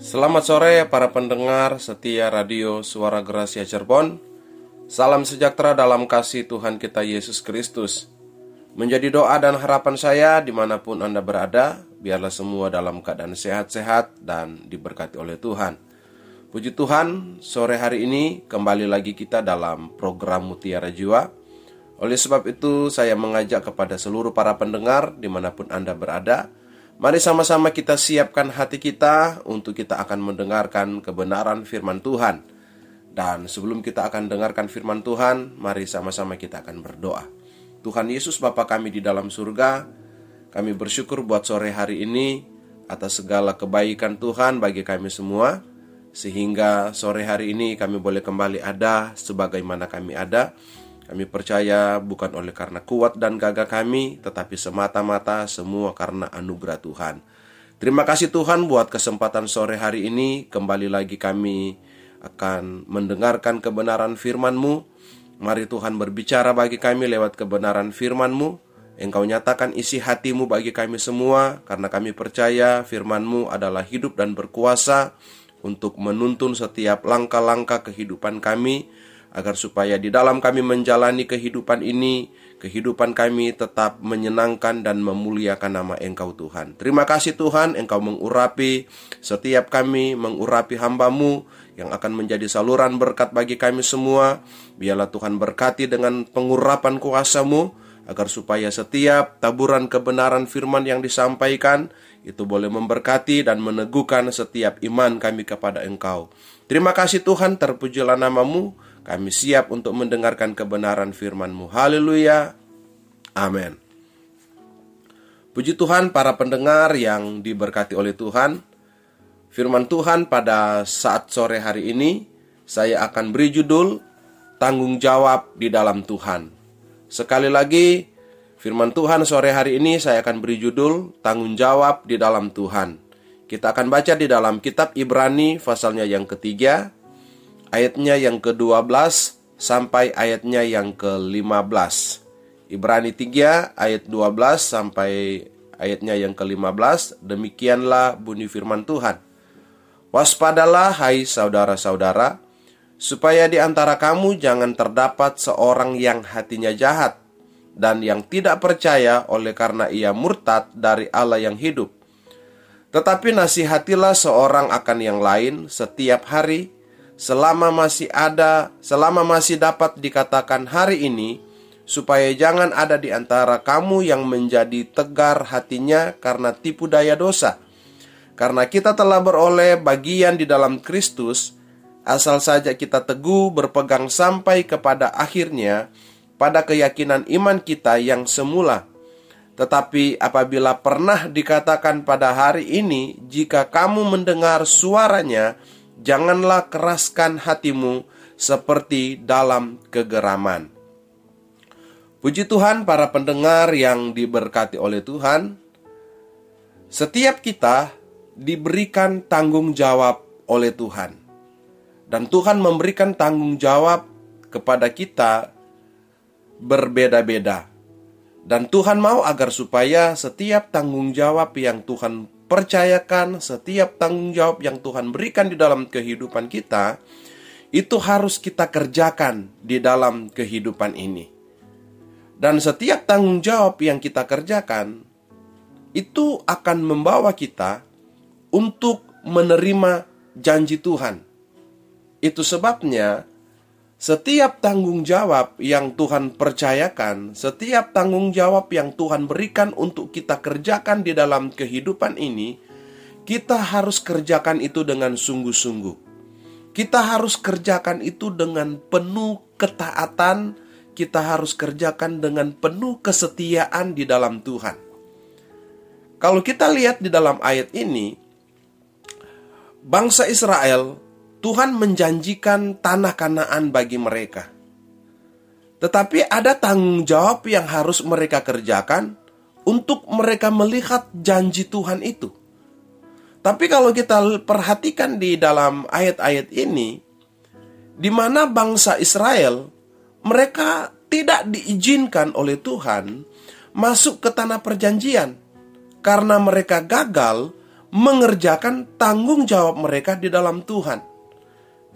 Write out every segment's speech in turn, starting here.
Selamat sore para pendengar setia radio Suara Gracia Cirebon. Salam sejahtera dalam kasih Tuhan kita Yesus Kristus. Menjadi doa dan harapan saya di mana pun Anda berada, biarlah semua dalam keadaan sehat-sehat dan diberkati oleh Tuhan. Puji Tuhan, sore hari ini kembali lagi kita dalam program Mutiara Jiwa. Oleh sebab itu, saya mengajak kepada seluruh para pendengar di mana pun Anda berada, Mari sama-sama kita siapkan hati kita untuk kita akan mendengarkan kebenaran firman Tuhan. Dan sebelum kita akan dengarkan firman Tuhan, mari sama-sama kita akan berdoa. Tuhan Yesus Bapa kami di dalam surga, kami bersyukur buat sore hari ini atas segala kebaikan Tuhan bagi kami semua, sehingga sore hari ini kami boleh kembali ada sebagaimana kami ada kami percaya bukan oleh karena kuat dan gagah kami, tetapi semata-mata semua karena anugerah Tuhan. Terima kasih Tuhan buat kesempatan sore hari ini. Kembali lagi kami akan mendengarkan kebenaran firman-Mu. Mari Tuhan berbicara bagi kami lewat kebenaran firman-Mu. Engkau nyatakan isi hatimu bagi kami semua, karena kami percaya firman-Mu adalah hidup dan berkuasa untuk menuntun setiap langkah-langkah kehidupan kami, agar supaya di dalam kami menjalani kehidupan ini, kehidupan kami tetap menyenangkan dan memuliakan nama Engkau Tuhan. Terima kasih Tuhan, Engkau mengurapi setiap kami, mengurapi hambamu yang akan menjadi saluran berkat bagi kami semua. Biarlah Tuhan berkati dengan pengurapan kuasamu, agar supaya setiap taburan kebenaran firman yang disampaikan itu boleh memberkati dan meneguhkan setiap iman kami kepada Engkau. Terima kasih Tuhan, terpujilah namamu. Kami siap untuk mendengarkan kebenaran firman-Mu. Haleluya. Amin. Puji Tuhan para pendengar yang diberkati oleh Tuhan. Firman Tuhan pada saat sore hari ini saya akan beri judul tanggung jawab di dalam Tuhan. Sekali lagi firman Tuhan sore hari ini saya akan beri judul tanggung jawab di dalam Tuhan. Kita akan baca di dalam kitab Ibrani pasalnya yang ketiga ayatnya yang ke-12 sampai ayatnya yang ke-15. Ibrani 3 ayat 12 sampai ayatnya yang ke-15, demikianlah bunyi firman Tuhan. Waspadalah hai saudara-saudara, supaya di antara kamu jangan terdapat seorang yang hatinya jahat dan yang tidak percaya oleh karena ia murtad dari Allah yang hidup. Tetapi nasihatilah seorang akan yang lain setiap hari selama masih ada, selama masih dapat dikatakan hari ini, supaya jangan ada di antara kamu yang menjadi tegar hatinya karena tipu daya dosa. Karena kita telah beroleh bagian di dalam Kristus, asal saja kita teguh berpegang sampai kepada akhirnya pada keyakinan iman kita yang semula. Tetapi apabila pernah dikatakan pada hari ini, jika kamu mendengar suaranya, janganlah keraskan hatimu seperti dalam kegeraman. Puji Tuhan para pendengar yang diberkati oleh Tuhan. Setiap kita diberikan tanggung jawab oleh Tuhan. Dan Tuhan memberikan tanggung jawab kepada kita berbeda-beda. Dan Tuhan mau agar supaya setiap tanggung jawab yang Tuhan percayakan setiap tanggung jawab yang Tuhan berikan di dalam kehidupan kita, itu harus kita kerjakan di dalam kehidupan ini. Dan setiap tanggung jawab yang kita kerjakan, itu akan membawa kita untuk menerima janji Tuhan. Itu sebabnya setiap tanggung jawab yang Tuhan percayakan, setiap tanggung jawab yang Tuhan berikan untuk kita kerjakan di dalam kehidupan ini, kita harus kerjakan itu dengan sungguh-sungguh. Kita harus kerjakan itu dengan penuh ketaatan, kita harus kerjakan dengan penuh kesetiaan di dalam Tuhan. Kalau kita lihat di dalam ayat ini, bangsa Israel Tuhan menjanjikan tanah Kanaan bagi mereka. Tetapi ada tanggung jawab yang harus mereka kerjakan untuk mereka melihat janji Tuhan itu. Tapi kalau kita perhatikan di dalam ayat-ayat ini, di mana bangsa Israel mereka tidak diizinkan oleh Tuhan masuk ke tanah perjanjian karena mereka gagal mengerjakan tanggung jawab mereka di dalam Tuhan.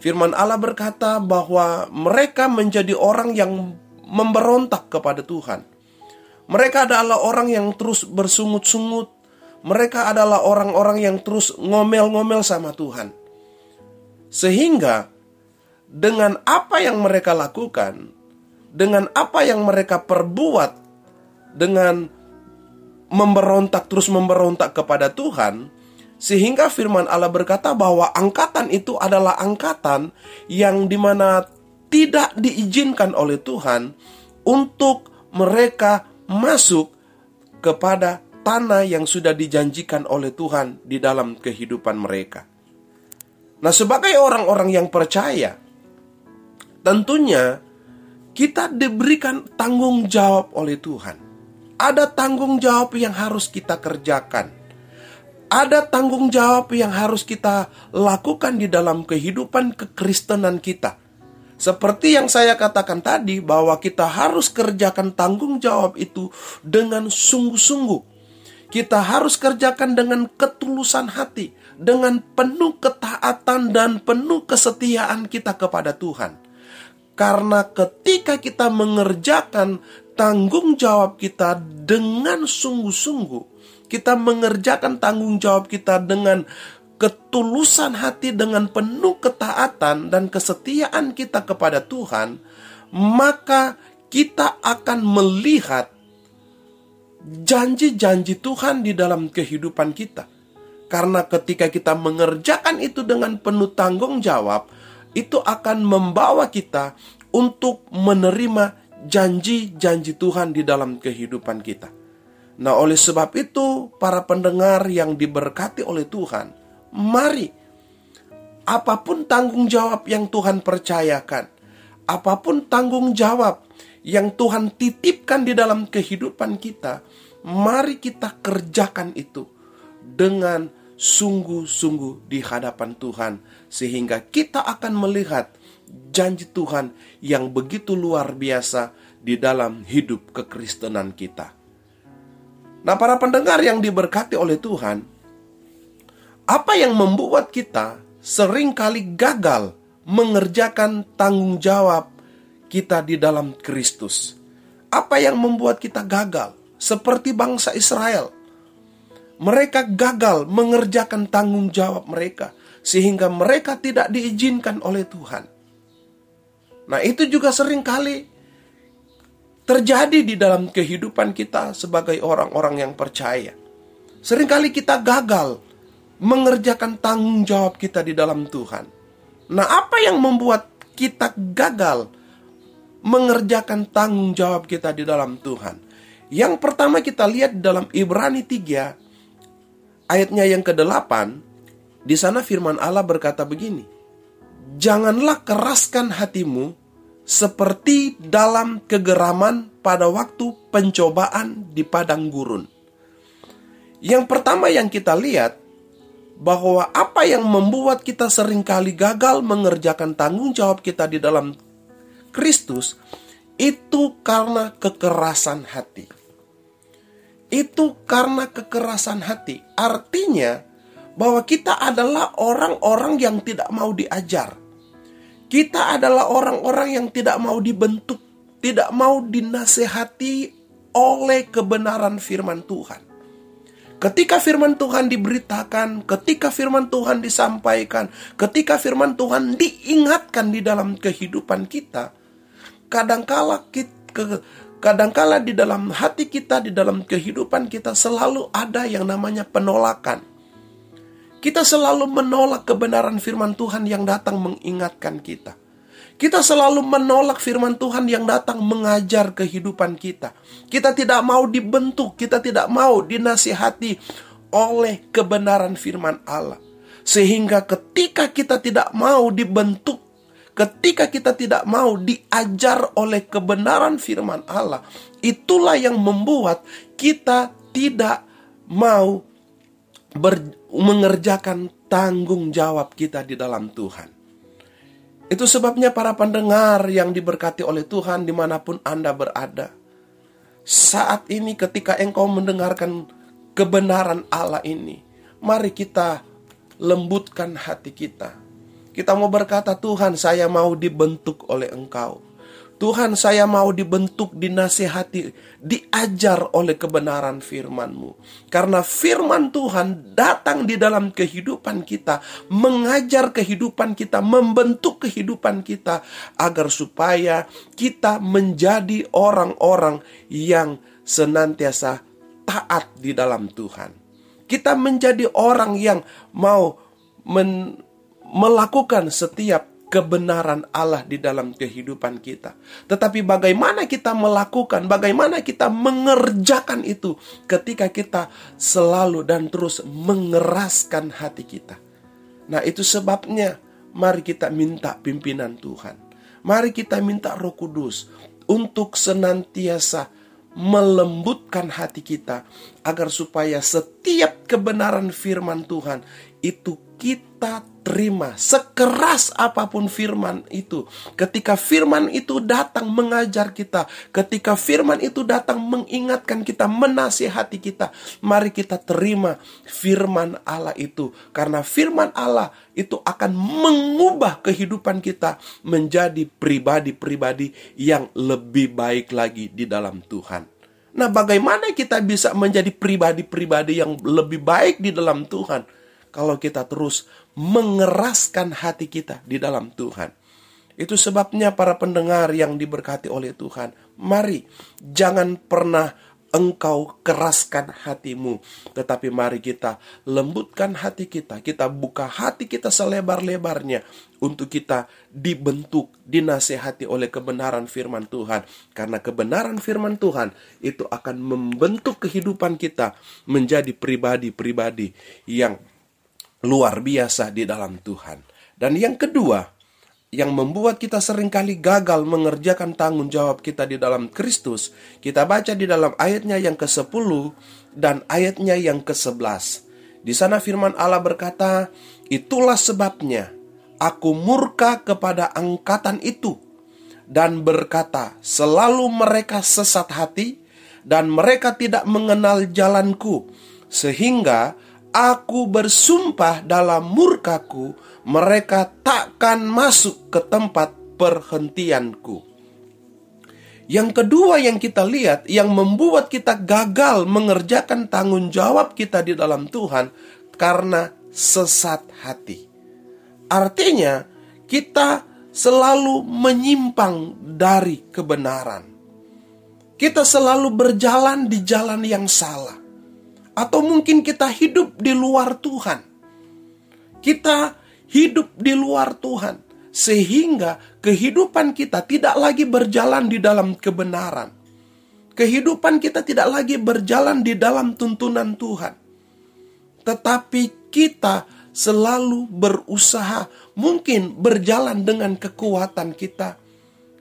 Firman Allah berkata bahwa mereka menjadi orang yang memberontak kepada Tuhan. Mereka adalah orang yang terus bersungut-sungut. Mereka adalah orang-orang yang terus ngomel-ngomel sama Tuhan. Sehingga dengan apa yang mereka lakukan, dengan apa yang mereka perbuat, dengan memberontak terus memberontak kepada Tuhan, sehingga firman Allah berkata bahwa angkatan itu adalah angkatan yang di mana tidak diizinkan oleh Tuhan untuk mereka masuk kepada tanah yang sudah dijanjikan oleh Tuhan di dalam kehidupan mereka. Nah, sebagai orang-orang yang percaya, tentunya kita diberikan tanggung jawab oleh Tuhan. Ada tanggung jawab yang harus kita kerjakan ada tanggung jawab yang harus kita lakukan di dalam kehidupan kekristenan kita. Seperti yang saya katakan tadi, bahwa kita harus kerjakan tanggung jawab itu dengan sungguh-sungguh. Kita harus kerjakan dengan ketulusan hati, dengan penuh ketaatan dan penuh kesetiaan kita kepada Tuhan. Karena ketika kita mengerjakan tanggung jawab kita dengan sungguh-sungguh, kita mengerjakan tanggung jawab kita dengan ketulusan hati dengan penuh ketaatan dan kesetiaan kita kepada Tuhan, maka kita akan melihat janji-janji Tuhan di dalam kehidupan kita. Karena ketika kita mengerjakan itu dengan penuh tanggung jawab, itu akan membawa kita untuk menerima janji-janji Tuhan di dalam kehidupan kita. Nah, oleh sebab itu, para pendengar yang diberkati oleh Tuhan, mari apa pun tanggung jawab yang Tuhan percayakan, apa pun tanggung jawab yang Tuhan titipkan di dalam kehidupan kita, mari kita kerjakan itu dengan sungguh-sungguh di hadapan Tuhan, sehingga kita akan melihat janji Tuhan yang begitu luar biasa di dalam hidup kekristenan kita. Nah, para pendengar yang diberkati oleh Tuhan, apa yang membuat kita sering kali gagal mengerjakan tanggung jawab kita di dalam Kristus? Apa yang membuat kita gagal? Seperti bangsa Israel, mereka gagal mengerjakan tanggung jawab mereka, sehingga mereka tidak diizinkan oleh Tuhan. Nah, itu juga sering kali terjadi di dalam kehidupan kita sebagai orang-orang yang percaya. Seringkali kita gagal mengerjakan tanggung jawab kita di dalam Tuhan. Nah, apa yang membuat kita gagal mengerjakan tanggung jawab kita di dalam Tuhan? Yang pertama kita lihat dalam Ibrani 3 ayatnya yang ke-8 di sana firman Allah berkata begini. Janganlah keraskan hatimu seperti dalam kegeraman pada waktu pencobaan di padang gurun. Yang pertama yang kita lihat bahwa apa yang membuat kita sering kali gagal mengerjakan tanggung jawab kita di dalam Kristus itu karena kekerasan hati. Itu karena kekerasan hati. Artinya bahwa kita adalah orang-orang yang tidak mau diajar kita adalah orang-orang yang tidak mau dibentuk, tidak mau dinasehati oleh kebenaran firman Tuhan. Ketika firman Tuhan diberitakan, ketika firman Tuhan disampaikan, ketika firman Tuhan diingatkan di dalam kehidupan kita, kadangkala kita, kadangkala di dalam hati kita, di dalam kehidupan kita selalu ada yang namanya penolakan kita selalu menolak kebenaran firman Tuhan yang datang mengingatkan kita. Kita selalu menolak firman Tuhan yang datang mengajar kehidupan kita. Kita tidak mau dibentuk, kita tidak mau dinasihati oleh kebenaran firman Allah. Sehingga ketika kita tidak mau dibentuk, ketika kita tidak mau diajar oleh kebenaran firman Allah, itulah yang membuat kita tidak mau ber, mengerjakan tanggung jawab kita di dalam Tuhan. Itu sebabnya para pendengar yang diberkati oleh Tuhan di mana pun Anda berada. Saat ini ketika engkau mendengarkan kebenaran Allah ini, mari kita lembutkan hati kita. Kita mau berkata, "Tuhan, saya mau dibentuk oleh Engkau." Tuhan saya mau dibentuk, dinasihati, diajar oleh kebenaran firman-Mu. Karena firman Tuhan datang di dalam kehidupan kita, mengajar kehidupan kita, membentuk kehidupan kita, agar supaya kita menjadi orang-orang yang senantiasa taat di dalam Tuhan. Kita menjadi orang yang mau men melakukan setiap kebenaran Allah di dalam kehidupan kita. Tetapi bagaimana kita melakukan, bagaimana kita mengerjakan itu ketika kita selalu dan terus mengeraskan hati kita. Nah, itu sebabnya mari kita minta pimpinan Tuhan. Mari kita minta Roh Kudus untuk senantiasa melembutkan hati kita agar supaya setiap kebenaran firman Tuhan itu kita terima sekeras apa pun firman itu. Ketika firman itu datang mengajar kita, ketika firman itu datang mengingatkan kita, menasihati kita, mari kita terima firman Allah itu. Karena firman Allah itu akan mengubah kehidupan kita menjadi pribadi-pribadi yang lebih baik lagi di dalam Tuhan. Nah, bagaimana kita bisa menjadi pribadi-pribadi yang lebih baik di dalam Tuhan? Kalau kita terus mengeraskan hati kita di dalam Tuhan. Itu sebabnya para pendengar yang diberkati oleh Tuhan, mari jangan pernah engkau keraskan hatimu, tetapi mari kita lembutkan hati kita, kita buka hati kita selebar-lebarnya untuk kita dibentuk, dinasehati oleh kebenaran firman Tuhan. Karena kebenaran firman Tuhan itu akan membentuk kehidupan kita menjadi pribadi-pribadi yang luar biasa di dalam Tuhan. Dan yang kedua, yang membuat kita sering kali gagal mengerjakan tanggung jawab kita di dalam Kristus, kita baca di dalam ayatnya yang ke-10 dan ayatnya yang ke-11. Di sana firman Allah berkata, "Itulah sebabnya aku murka kepada angkatan itu dan berkata, selalu mereka sesat hati dan mereka tidak mengenal jalanku, sehingga Aku bersumpah dalam murkaku, mereka takkan masuk ke tempat perhentianku. Yang kedua yang kita lihat, yang membuat kita gagal mengerjakan tanggung jawab kita di dalam Tuhan, karena sesat hati. Artinya, kita selalu menyimpang dari kebenaran. Kita selalu berjalan di jalan yang salah atau mungkin kita hidup di luar Tuhan. Kita hidup di luar Tuhan. Sehingga kehidupan kita tidak lagi berjalan di dalam kebenaran. Kehidupan kita tidak lagi berjalan di dalam tuntunan Tuhan. Tetapi kita selalu berusaha mungkin berjalan dengan kekuatan kita.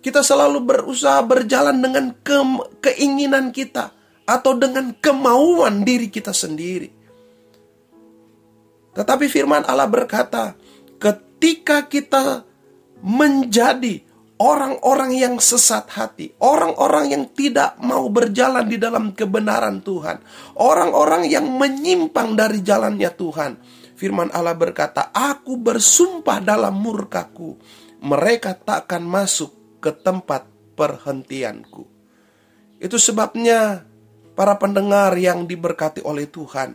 Kita selalu berusaha berjalan dengan ke keinginan kita atau dengan kemauan diri kita sendiri. Tetapi firman Allah berkata, ketika kita menjadi orang-orang yang sesat hati, orang-orang yang tidak mau berjalan di dalam kebenaran Tuhan, orang-orang yang menyimpang dari jalannya Tuhan. Firman Allah berkata, "Aku bersumpah dalam murkaku, mereka takkan masuk ke tempat perhentianku." Itu sebabnya para pendengar yang diberkati oleh Tuhan,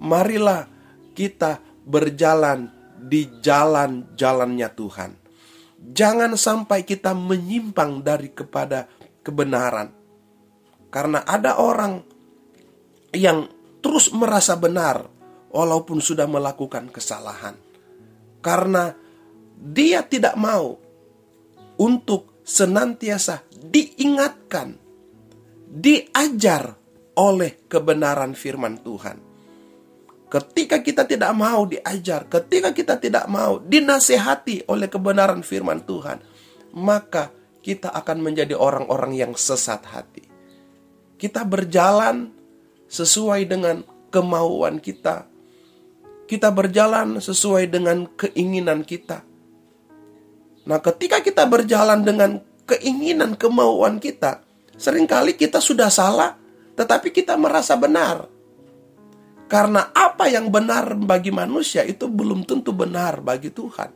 marilah kita berjalan di jalan-jalannya Tuhan. Jangan sampai kita menyimpang dari kepada kebenaran. Karena ada orang yang terus merasa benar walaupun sudah melakukan kesalahan. Karena dia tidak mau untuk senantiasa diingatkan diajar oleh kebenaran firman Tuhan. Ketika kita tidak mau diajar, ketika kita tidak mau dinasehati oleh kebenaran firman Tuhan, maka kita akan menjadi orang-orang yang sesat hati. Kita berjalan sesuai dengan kemauan kita. Kita berjalan sesuai dengan keinginan kita. Nah, ketika kita berjalan dengan keinginan kemauan kita, Seringkali kita sudah salah, tetapi kita merasa benar. Karena apa yang benar bagi manusia itu belum tentu benar bagi Tuhan.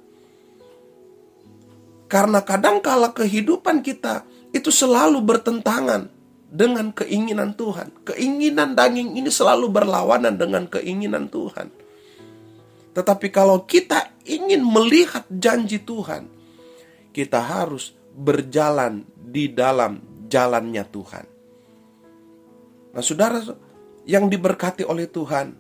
Karena kadangkala kehidupan kita itu selalu bertentangan dengan keinginan Tuhan. Keinginan daging ini selalu berlawanan dengan keinginan Tuhan. Tetapi kalau kita ingin melihat janji Tuhan, kita harus berjalan di dalam jalannya Tuhan. Nah, saudara yang diberkati oleh Tuhan,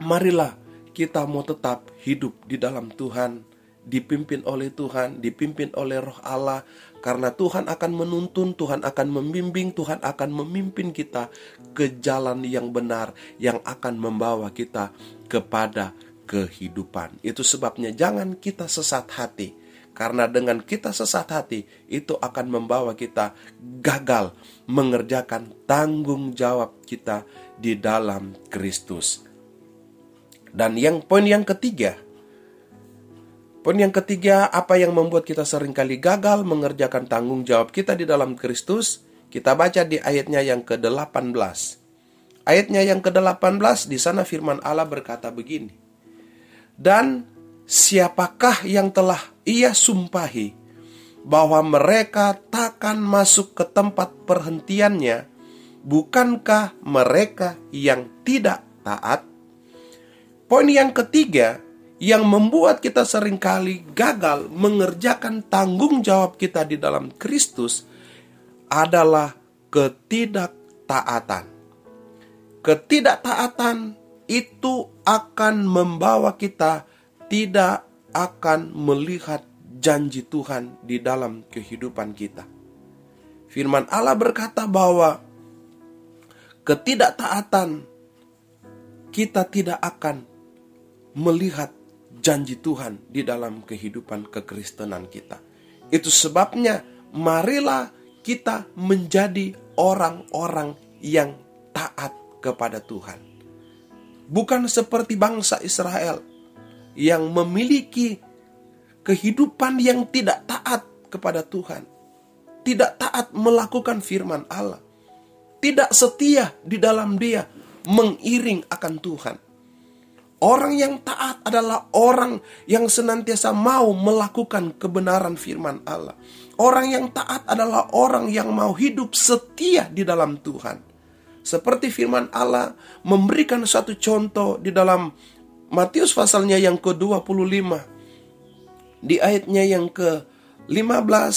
marilah kita mau tetap hidup di dalam Tuhan, dipimpin oleh Tuhan, dipimpin oleh Roh Allah, karena Tuhan akan menuntun, Tuhan akan membimbing, Tuhan akan memimpin kita ke jalan yang benar, yang akan membawa kita kepada kehidupan. Itu sebabnya jangan kita sesat hati. Karena dengan kita sesat hati, itu akan membawa kita gagal mengerjakan tanggung jawab kita di dalam Kristus. Dan yang poin yang ketiga, poin yang ketiga apa yang membuat kita sering kali gagal mengerjakan tanggung jawab kita di dalam Kristus? Kita baca di ayatnya yang ke-18. Ayatnya yang ke-18 di sana firman Allah berkata begini. Dan siapakah yang telah ia sumpahi bahwa mereka takkan masuk ke tempat perhentiannya, bukankah mereka yang tidak taat? Poin yang ketiga yang membuat kita sering kali gagal mengerjakan tanggung jawab kita di dalam Kristus adalah ketidaktaatan. Ketidaktaatan itu akan membawa kita tidak akan melihat janji Tuhan di dalam kehidupan kita. Firman Allah berkata bahwa ketidaktaatan kita tidak akan melihat janji Tuhan di dalam kehidupan kekristenan kita. Itu sebabnya marilah kita menjadi orang-orang yang taat kepada Tuhan. Bukan seperti bangsa Israel yang memiliki kehidupan yang tidak taat kepada Tuhan, tidak taat melakukan firman Allah, tidak setia di dalam Dia, mengiring akan Tuhan. Orang yang taat adalah orang yang senantiasa mau melakukan kebenaran firman Allah. Orang yang taat adalah orang yang mau hidup setia di dalam Tuhan. Seperti firman Allah memberikan satu contoh di dalam Matius pasalnya yang ke-25 di ayatnya yang ke-15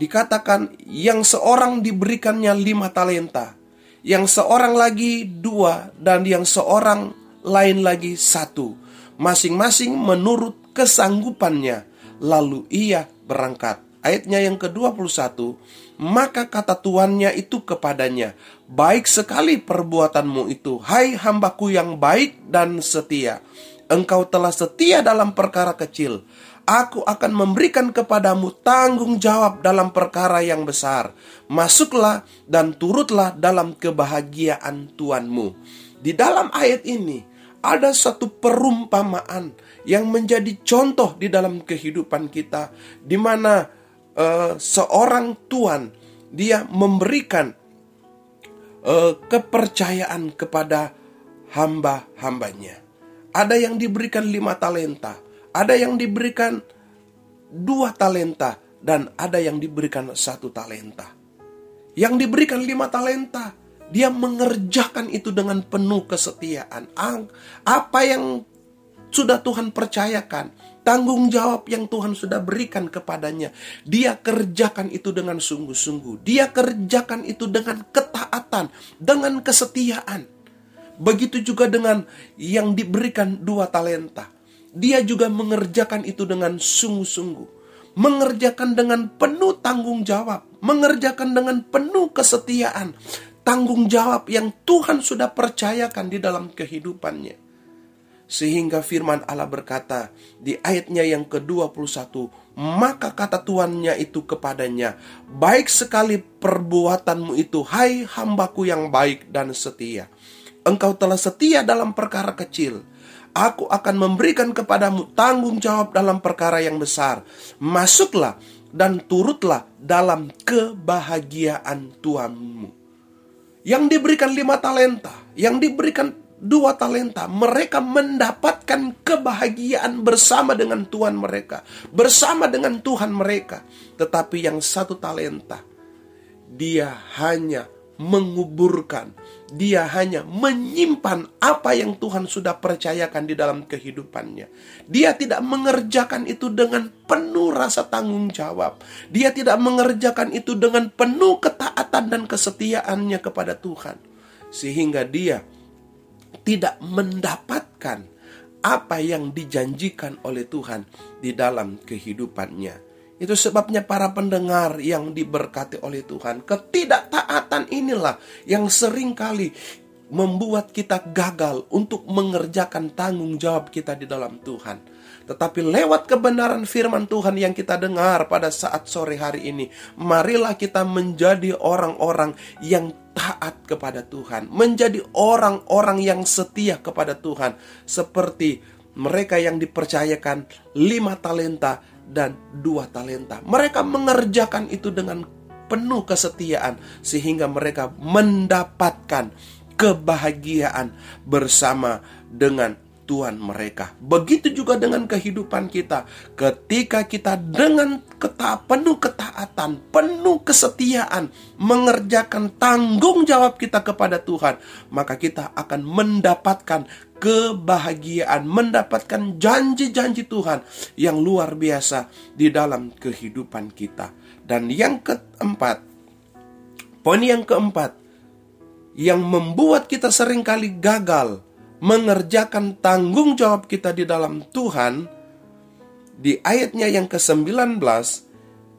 dikatakan yang seorang diberikannya lima talenta, yang seorang lagi dua dan yang seorang lain lagi satu, masing-masing menurut kesanggupannya. Lalu ia berangkat. Ayatnya yang ke-21, maka kata tuannya itu kepadanya, Baik sekali perbuatanmu itu, hai hambaku yang baik dan setia. Engkau telah setia dalam perkara kecil. Aku akan memberikan kepadamu tanggung jawab dalam perkara yang besar. Masuklah dan turutlah dalam kebahagiaan Tuanmu. Di dalam ayat ini ada satu perumpamaan yang menjadi contoh di dalam kehidupan kita, di mana uh, seorang tuan dia memberikan uh, kepercayaan kepada hamba-hambanya. Ada yang diberikan lima talenta, ada yang diberikan dua talenta, dan ada yang diberikan satu talenta. Yang diberikan lima talenta, dia mengerjakan itu dengan penuh kesetiaan. Apa yang sudah Tuhan percayakan, tanggung jawab yang Tuhan sudah berikan kepadanya. Dia kerjakan itu dengan sungguh-sungguh. Dia kerjakan itu dengan ketaatan, dengan kesetiaan. Begitu juga dengan yang diberikan dua talenta. Dia juga mengerjakan itu dengan sungguh-sungguh. Mengerjakan dengan penuh tanggung jawab. Mengerjakan dengan penuh kesetiaan. Tanggung jawab yang Tuhan sudah percayakan di dalam kehidupannya. Sehingga firman Allah berkata di ayatnya yang ke-21, maka kata tuannya itu kepadanya, baik sekali perbuatanmu itu, hai hambaku yang baik dan setia. Engkau telah setia dalam perkara kecil. Aku akan memberikan kepadamu tanggung jawab dalam perkara yang besar. Masuklah dan turutlah dalam kebahagiaan Tuhanmu. Yang diberikan lima talenta, yang diberikan dua talenta, mereka mendapatkan kebahagiaan bersama dengan Tuhan mereka, bersama dengan Tuhan mereka. Tetapi yang satu talenta, dia hanya menguburkan, dia hanya menyimpan apa yang Tuhan sudah percayakan di dalam kehidupannya. Dia tidak mengerjakan itu dengan penuh rasa tanggung jawab. Dia tidak mengerjakan itu dengan penuh ketaatan dan kesetiaannya kepada Tuhan, sehingga dia tidak mendapatkan apa yang dijanjikan oleh Tuhan di dalam kehidupannya. Itu sebabnya para pendengar yang diberkati oleh Tuhan, ketidaktaatan inilah yang sering kali membuat kita gagal untuk mengerjakan tanggung jawab kita di dalam Tuhan. Tetapi lewat kebenaran firman Tuhan yang kita dengar pada saat sore hari ini, marilah kita menjadi orang-orang yang taat kepada Tuhan, menjadi orang-orang yang setia kepada Tuhan, seperti mereka yang dipercayakan lima talenta dan dua talenta. Mereka mengerjakan itu dengan penuh kesetiaan, sehingga mereka mendapatkan kebahagiaan bersama dengan Tuhan mereka. Begitu juga dengan kehidupan kita. Ketika kita dengan keta penuh ketaatan, penuh kesetiaan, mengerjakan tanggung jawab kita kepada Tuhan, maka kita akan mendapatkan kebahagiaan, mendapatkan janji-janji Tuhan yang luar biasa di dalam kehidupan kita. Dan yang keempat, poin yang keempat, yang membuat kita sering kali gagal mengerjakan tanggung jawab kita di dalam Tuhan, di ayatnya yang ke-19,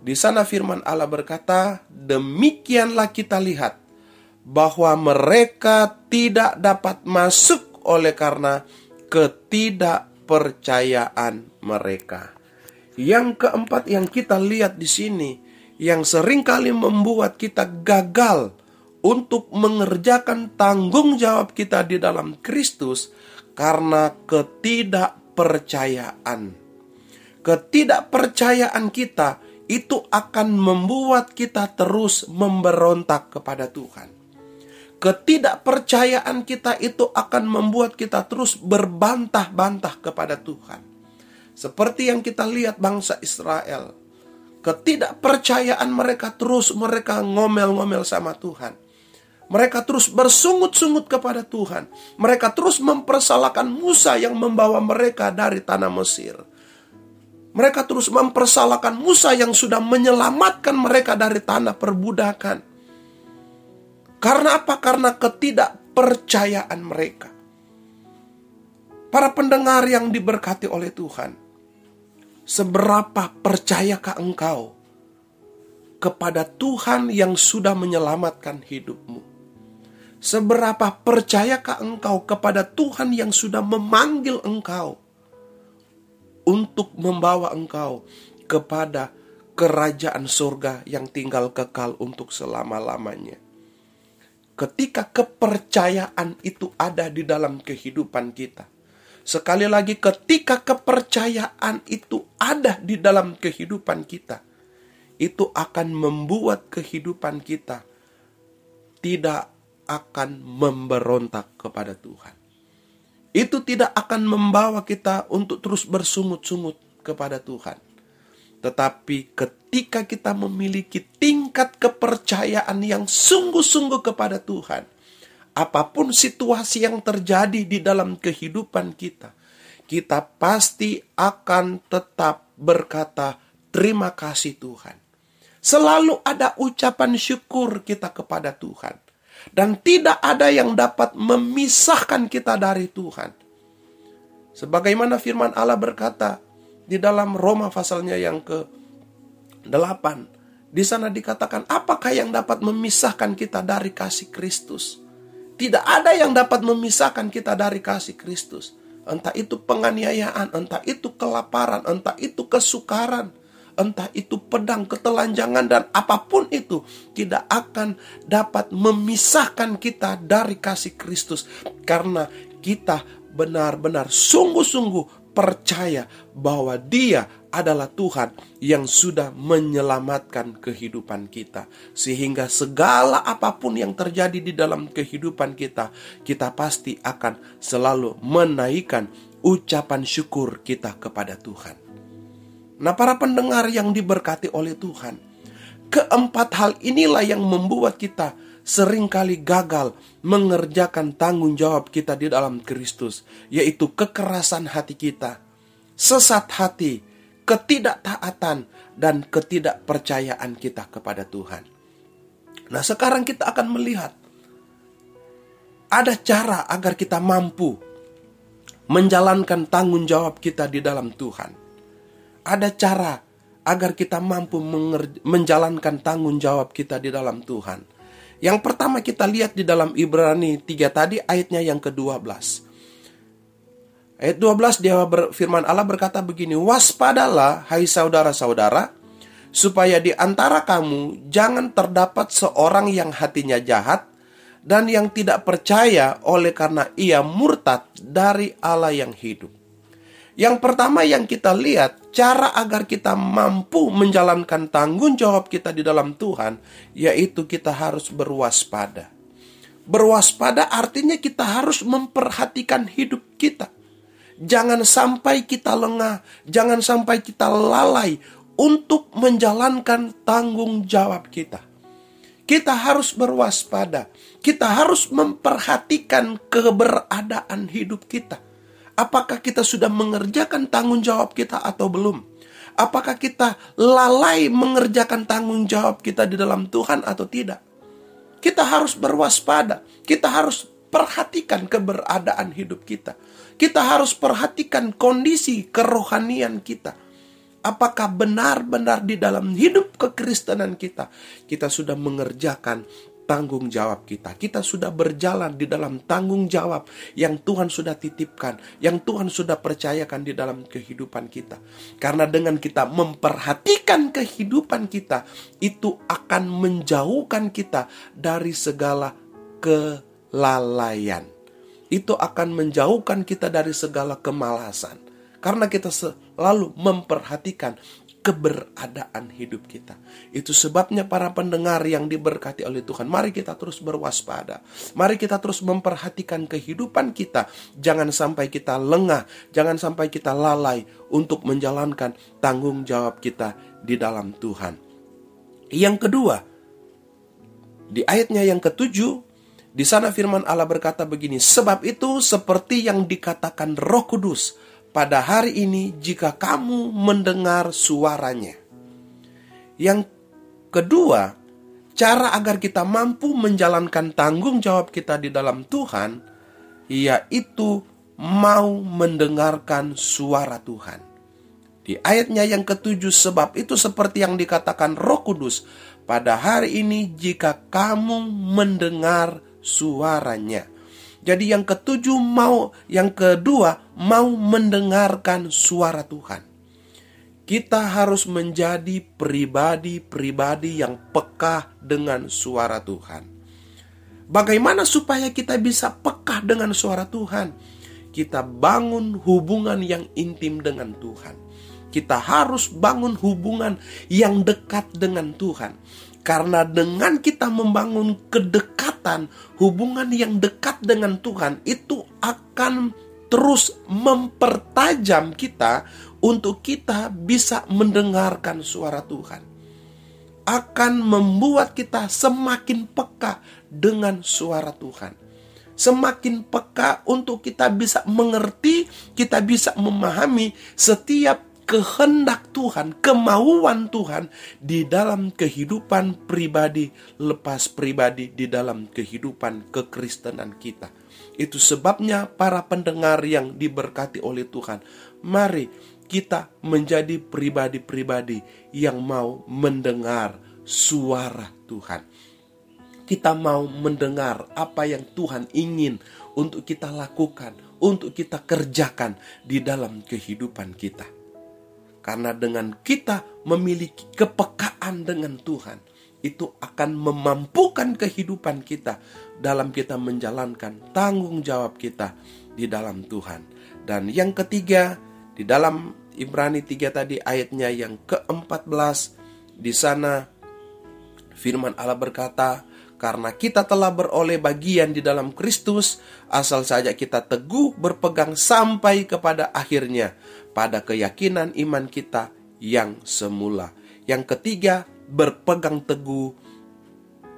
di sana firman Allah berkata, demikianlah kita lihat bahwa mereka tidak dapat masuk oleh karena ketidakpercayaan mereka. Yang keempat yang kita lihat di sini, yang sering kali membuat kita gagal untuk mengerjakan tanggung jawab kita di dalam Kristus karena ketidakpercayaan. Ketidakpercayaan kita itu akan membuat kita terus memberontak kepada Tuhan. Ketidakpercayaan kita itu akan membuat kita terus berbantah-bantah kepada Tuhan. Seperti yang kita lihat bangsa Israel. Ketidakpercayaan mereka terus mereka ngomel-ngomel sama Tuhan mereka terus bersungut-sungut kepada Tuhan. Mereka terus mempersalahkan Musa yang membawa mereka dari tanah Mesir. Mereka terus mempersalahkan Musa yang sudah menyelamatkan mereka dari tanah perbudakan. Karena apa? Karena ketidakpercayaan mereka. Para pendengar yang diberkati oleh Tuhan, seberapa percayakah engkau kepada Tuhan yang sudah menyelamatkan hidupmu? Seberapa percayakah engkau kepada Tuhan yang sudah memanggil engkau untuk membawa engkau kepada kerajaan surga yang tinggal kekal untuk selama-lamanya? Ketika kepercayaan itu ada di dalam kehidupan kita, sekali lagi, ketika kepercayaan itu ada di dalam kehidupan kita, itu akan membuat kehidupan kita tidak akan memberontak kepada Tuhan. Itu tidak akan membawa kita untuk terus bersungut-sungut kepada Tuhan. Tetapi ketika kita memiliki tingkat kepercayaan yang sungguh-sungguh kepada Tuhan, apa pun situasi yang terjadi di dalam kehidupan kita, kita pasti akan tetap berkata, "Terima kasih Tuhan." Selalu ada ucapan syukur kita kepada Tuhan. Dan tidak ada yang dapat memisahkan kita dari Tuhan. Sebagaimana firman Allah berkata di dalam Roma pasalnya yang ke-8. Di sana dikatakan, apakah yang dapat memisahkan kita dari kasih Kristus? Tidak ada yang dapat memisahkan kita dari kasih Kristus. Entah itu penganiayaan, entah itu kelaparan, entah itu kesukaran, entah itu pedang, ketelanjangan, dan apa pun itu, tidak akan dapat memisahkan kita dari kasih Kristus, karena kita benar-benar sungguh-sungguh percaya bahwa Dia adalah Tuhan yang sudah menyelamatkan kehidupan kita, sehingga segala apa pun yang terjadi di dalam kehidupan kita, kita pasti akan selalu menaikkan ucapan syukur kita kepada Tuhan. Nah, para pendengar yang diberkati oleh Tuhan, keempat hal inilah yang membuat kita sering kali gagal mengerjakan tanggung jawab kita di dalam Kristus, yaitu kekerasan hati kita, sesat hati, ketidaktaatan, dan ketidakpercayaan kita kepada Tuhan. Nah, sekarang kita akan melihat ada cara agar kita mampu menjalankan tanggung jawab kita di dalam Tuhan. Ada cara agar kita mampu menjalankan tanggung jawab kita di dalam Tuhan. Yang pertama kita lihat di dalam Ibrani 3 tadi ayatnya yang ke-12. Ayat 12 dia berfirman Allah berkata begini, "Waspadalah hai saudara-saudara, supaya di antara kamu jangan terdapat seorang yang hatinya jahat dan yang tidak percaya oleh karena ia murtad dari Allah yang hidup." Yang pertama yang kita lihat, cara agar kita mampu menjalankan tanggung jawab kita di dalam Tuhan, yaitu kita harus berwaspada. Berwaspada artinya kita harus memperhatikan hidup kita. Jangan sampai kita lengah, jangan sampai kita lalai untuk menjalankan tanggung jawab kita. Kita harus berwaspada, kita harus memperhatikan keberadaan hidup kita Apakah kita sudah mengerjakan tanggung jawab kita atau belum? Apakah kita lalai mengerjakan tanggung jawab kita di dalam Tuhan atau tidak? Kita harus berwaspada. Kita harus perhatikan keberadaan hidup kita. Kita harus perhatikan kondisi kerohanian kita. Apakah benar-benar di dalam hidup kekristenan kita, kita sudah mengerjakan tanggung jawab kita. Kita sudah berjalan di dalam tanggung jawab yang Tuhan sudah titipkan, yang Tuhan sudah percayakan di dalam kehidupan kita. Karena dengan kita memperhatikan kehidupan kita, itu akan menjauhkan kita dari segala kelalaian. Itu akan menjauhkan kita dari segala kemalasan. Karena kita selalu memperhatikan keberadaan hidup kita. Itu sebabnya para pendengar yang diberkati oleh Tuhan, mari kita terus berwaspada. Mari kita terus memperhatikan kehidupan kita. Jangan sampai kita lengah, jangan sampai kita lalai untuk menjalankan tanggung jawab kita di dalam Tuhan. Yang kedua, di ayatnya yang ketujuh, di sana firman Allah berkata begini, sebab itu seperti yang dikatakan Roh Kudus, pada hari ini jika kamu mendengar suaranya. Yang kedua, cara agar kita mampu menjalankan tanggung jawab kita di dalam Tuhan, yaitu mau mendengarkan suara Tuhan. Di ayatnya yang ketujuh, sebab itu seperti yang dikatakan Roh Kudus, pada hari ini jika kamu mendengar suaranya. Jadi yang ketujuh mau, yang kedua mau mendengarkan suara Tuhan. Kita harus menjadi pribadi-pribadi yang peka dengan suara Tuhan. Bagaimana supaya kita bisa peka dengan suara Tuhan? Kita bangun hubungan yang intim dengan Tuhan. Kita harus bangun hubungan yang dekat dengan Tuhan. Karena dengan kita membangun kedekatan, hubungan yang dekat dengan Tuhan itu akan terus mempertajam kita untuk kita bisa mendengarkan suara Tuhan. Akan membuat kita semakin peka dengan suara Tuhan. Semakin peka untuk kita bisa mengerti, kita bisa memahami setiap kehendak Tuhan, kemauan Tuhan di dalam kehidupan pribadi, lepas pribadi di dalam kehidupan kekristenan kita. Itu sebabnya para pendengar yang diberkati oleh Tuhan, mari kita menjadi pribadi-pribadi yang mau mendengar suara Tuhan. Kita mau mendengar apa yang Tuhan ingin untuk kita lakukan, untuk kita kerjakan di dalam kehidupan kita. Karena dengan kita memiliki kepekaan dengan Tuhan, itu akan memampukan kehidupan kita dalam kita menjalankan tanggung jawab kita di dalam Tuhan. Dan yang ketiga, Di dalam Ibrani 3 tadi ayatnya yang ke-14 di sana firman Allah berkata, karena kita telah beroleh bagian di dalam Kristus, asal saja kita teguh berpegang sampai kepada akhirnya pada keyakinan iman kita yang semula. Yang ketiga, berpegang teguh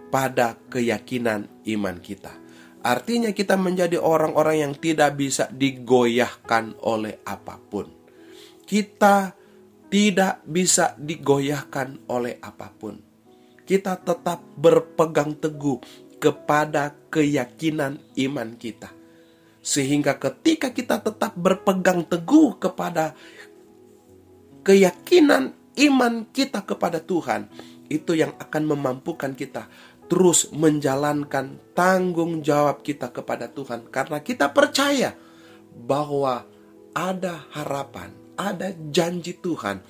pada keyakinan iman kita. Artinya kita menjadi orang-orang yang tidak bisa digoyahkan oleh apa pun. Kita tidak bisa digoyahkan oleh apa pun. Kita tetap berpegang teguh kepada keyakinan iman kita. Sehingga ketika kita tetap berpegang teguh kepada keyakinan iman kita kepada Tuhan, itu yang akan memampukan kita terus menjalankan tanggung jawab kita kepada Tuhan karena kita percaya bahwa ada harapan, ada janji Tuhan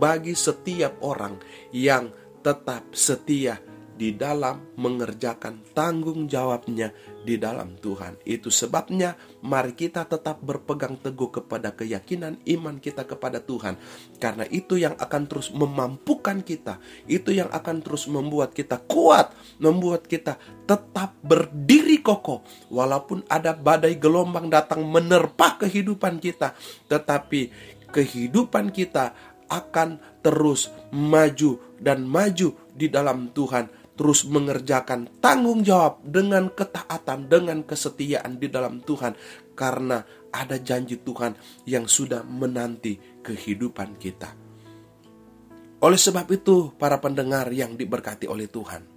bagi setiap orang yang tetap setia di dalam mengerjakan tanggung jawabnya di dalam Tuhan. Itu sebabnya mari kita tetap berpegang teguh kepada keyakinan iman kita kepada Tuhan. Karena itu yang akan terus memampukan kita. Itu yang akan terus membuat kita kuat, membuat kita tetap berdiri kokoh walaupun ada badai gelombang datang menerpa kehidupan kita, tetapi kehidupan kita akan terus maju dan maju di dalam Tuhan terus mengerjakan tanggung jawab dengan ketaatan, dengan kesetiaan di dalam Tuhan, karena ada janji Tuhan yang sudah menanti kehidupan kita. Oleh sebab itu, para pendengar yang diberkati oleh Tuhan,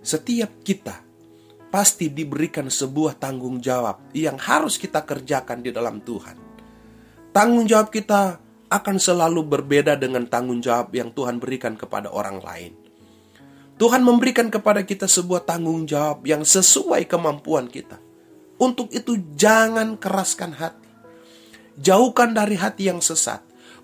setiap kita pasti diberikan sebuah tanggung jawab yang harus kita kerjakan di dalam Tuhan. Tanggung jawab kita akan selalu berbeda dengan tanggung jawab yang Tuhan berikan kepada orang lain. Tuhan memberikan kepada kita sebuah tanggung jawab yang sesuai kemampuan kita. Untuk itu jangan keraskan hati. Jauhkan dari hati yang sesat.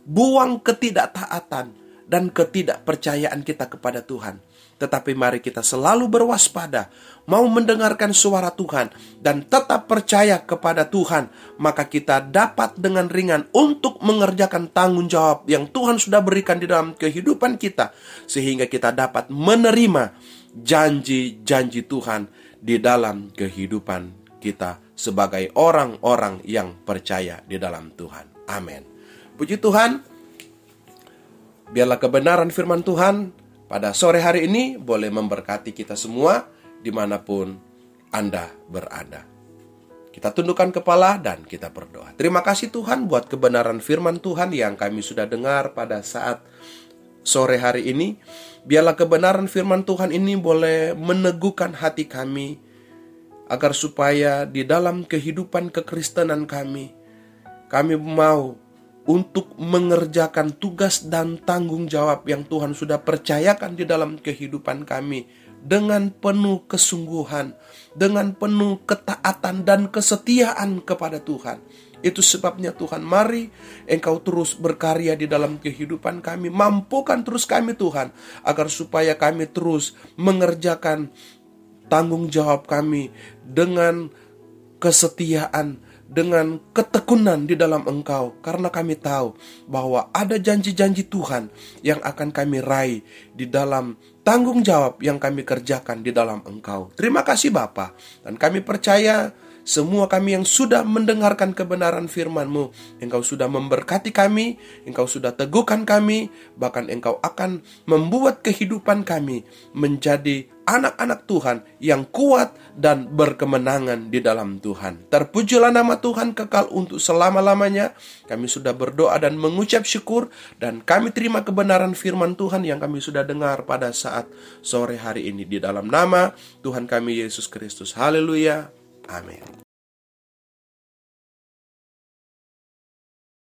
Buang ketidaktaatan dan ketidakpercayaan kita kepada Tuhan. Tetapi mari kita selalu berwaspada, mau mendengarkan suara Tuhan, dan tetap percaya kepada Tuhan, maka kita dapat dengan ringan untuk mengerjakan tanggung jawab yang Tuhan sudah berikan di dalam kehidupan kita, sehingga kita dapat menerima janji-janji Tuhan di dalam kehidupan kita sebagai orang-orang yang percaya di dalam Tuhan. Amin. Puji Tuhan, biarlah kebenaran firman Tuhan pada sore hari ini boleh memberkati kita semua di mana pun Anda berada. Kita tundukkan kepala dan kita berdoa. Terima kasih Tuhan buat kebenaran firman Tuhan yang kami sudah dengar pada saat sore hari ini. Biarlah kebenaran firman Tuhan ini boleh meneguhkan hati kami agar supaya di dalam kehidupan kekristenan kami kami mau untuk mengerjakan tugas dan tanggung jawab yang Tuhan sudah percayakan di dalam kehidupan kami dengan penuh kesungguhan, dengan penuh ketaatan dan kesetiaan kepada Tuhan. Itu sebabnya Tuhan, mari Engkau terus berkarya di dalam kehidupan kami. Mampukan terus kami Tuhan, agar supaya kami terus mengerjakan tanggung jawab kami dengan kesetiaan, dengan ketekunan di dalam Engkau, karena kami tahu bahwa ada janji-janji Tuhan yang akan kami raih di dalam tanggung jawab yang kami kerjakan di dalam Engkau. Terima kasih Bapa, dan kami percaya semua kami yang sudah mendengarkan kebenaran firman-Mu, Engkau sudah memberkati kami, Engkau sudah teguhkan kami, bahkan Engkau akan membuat kehidupan kami menjadi anak-anak Tuhan yang kuat dan berkemenangan di dalam Tuhan. Terpujilah nama Tuhan kekal untuk selama-lamanya. Kami sudah berdoa dan mengucap syukur dan kami terima kebenaran firman Tuhan yang kami sudah dengar pada saat sore hari ini di dalam nama Tuhan kami Yesus Kristus. Haleluya. Amin.